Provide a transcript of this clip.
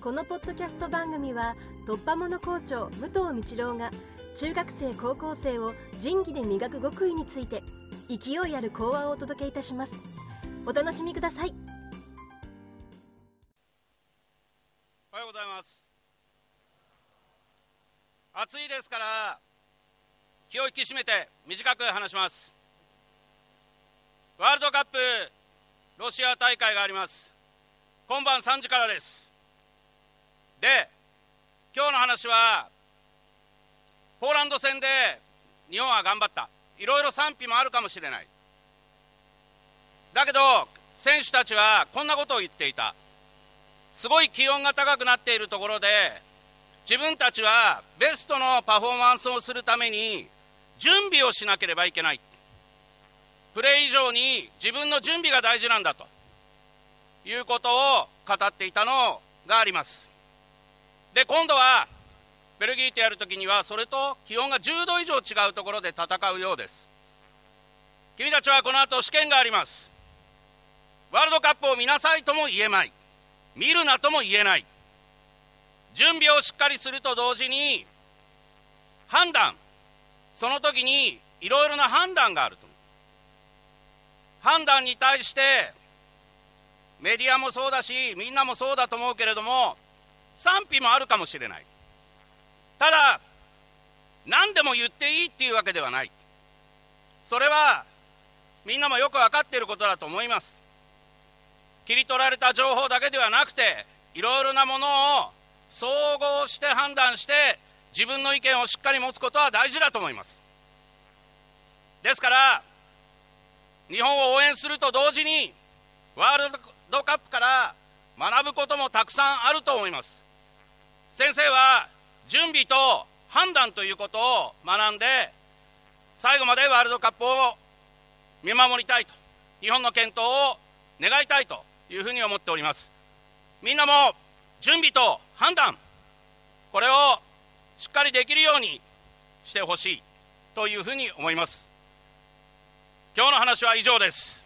このポッドキャスト番組は突破者校長武藤道郎が中学生高校生を仁義で磨く極意について勢いある講話をお届けいたします。お楽しみください。おはようございます。暑いですから気を引き締めて短く話します。ワールドカップロシア大会があります。今晩3時からです。で今日の話はポーランド戦で日本は頑張った。いろいろ賛否もあるかもしれない。だけど選手たちはこんなことを言っていた。すごい気温が高くなっているところで自分たちはベストのパフォーマンスをするために準備をしなければいけない。プレー以上に自分の準備が大事なんだということを語っていたのがあります。で今度はベルギーとやるときにはそれと気温が10度以上違うところで戦うようです。君たちはこの後試験があります。ワールドカップを見なさいとも言えない。見るなとも言えない。準備をしっかりすると同時に判断。その時にいろいろな判断があると。判断に対してメディアもそうだしみんなもそうだと思うけれども賛否もあるかもしれない。ただ何でも言っていいっていうわけではない。それはみんなもよく分かっていることだと思います。切り取られた情報だけではなくていろいろなものを総合して判断して自分の意見をしっかり持つことは大事だと思います。ですから日本を応援すると同時にワールドカップから学ぶこともたくさんあると思います。先生は準備と判断ということを学んで最後までワールドカップを見守りたいと日本の健闘を願いたいというふうに思っております。みんなも準備と判断これをしっかりできるようにしてほしいというふうに思います。今日の話は以上です。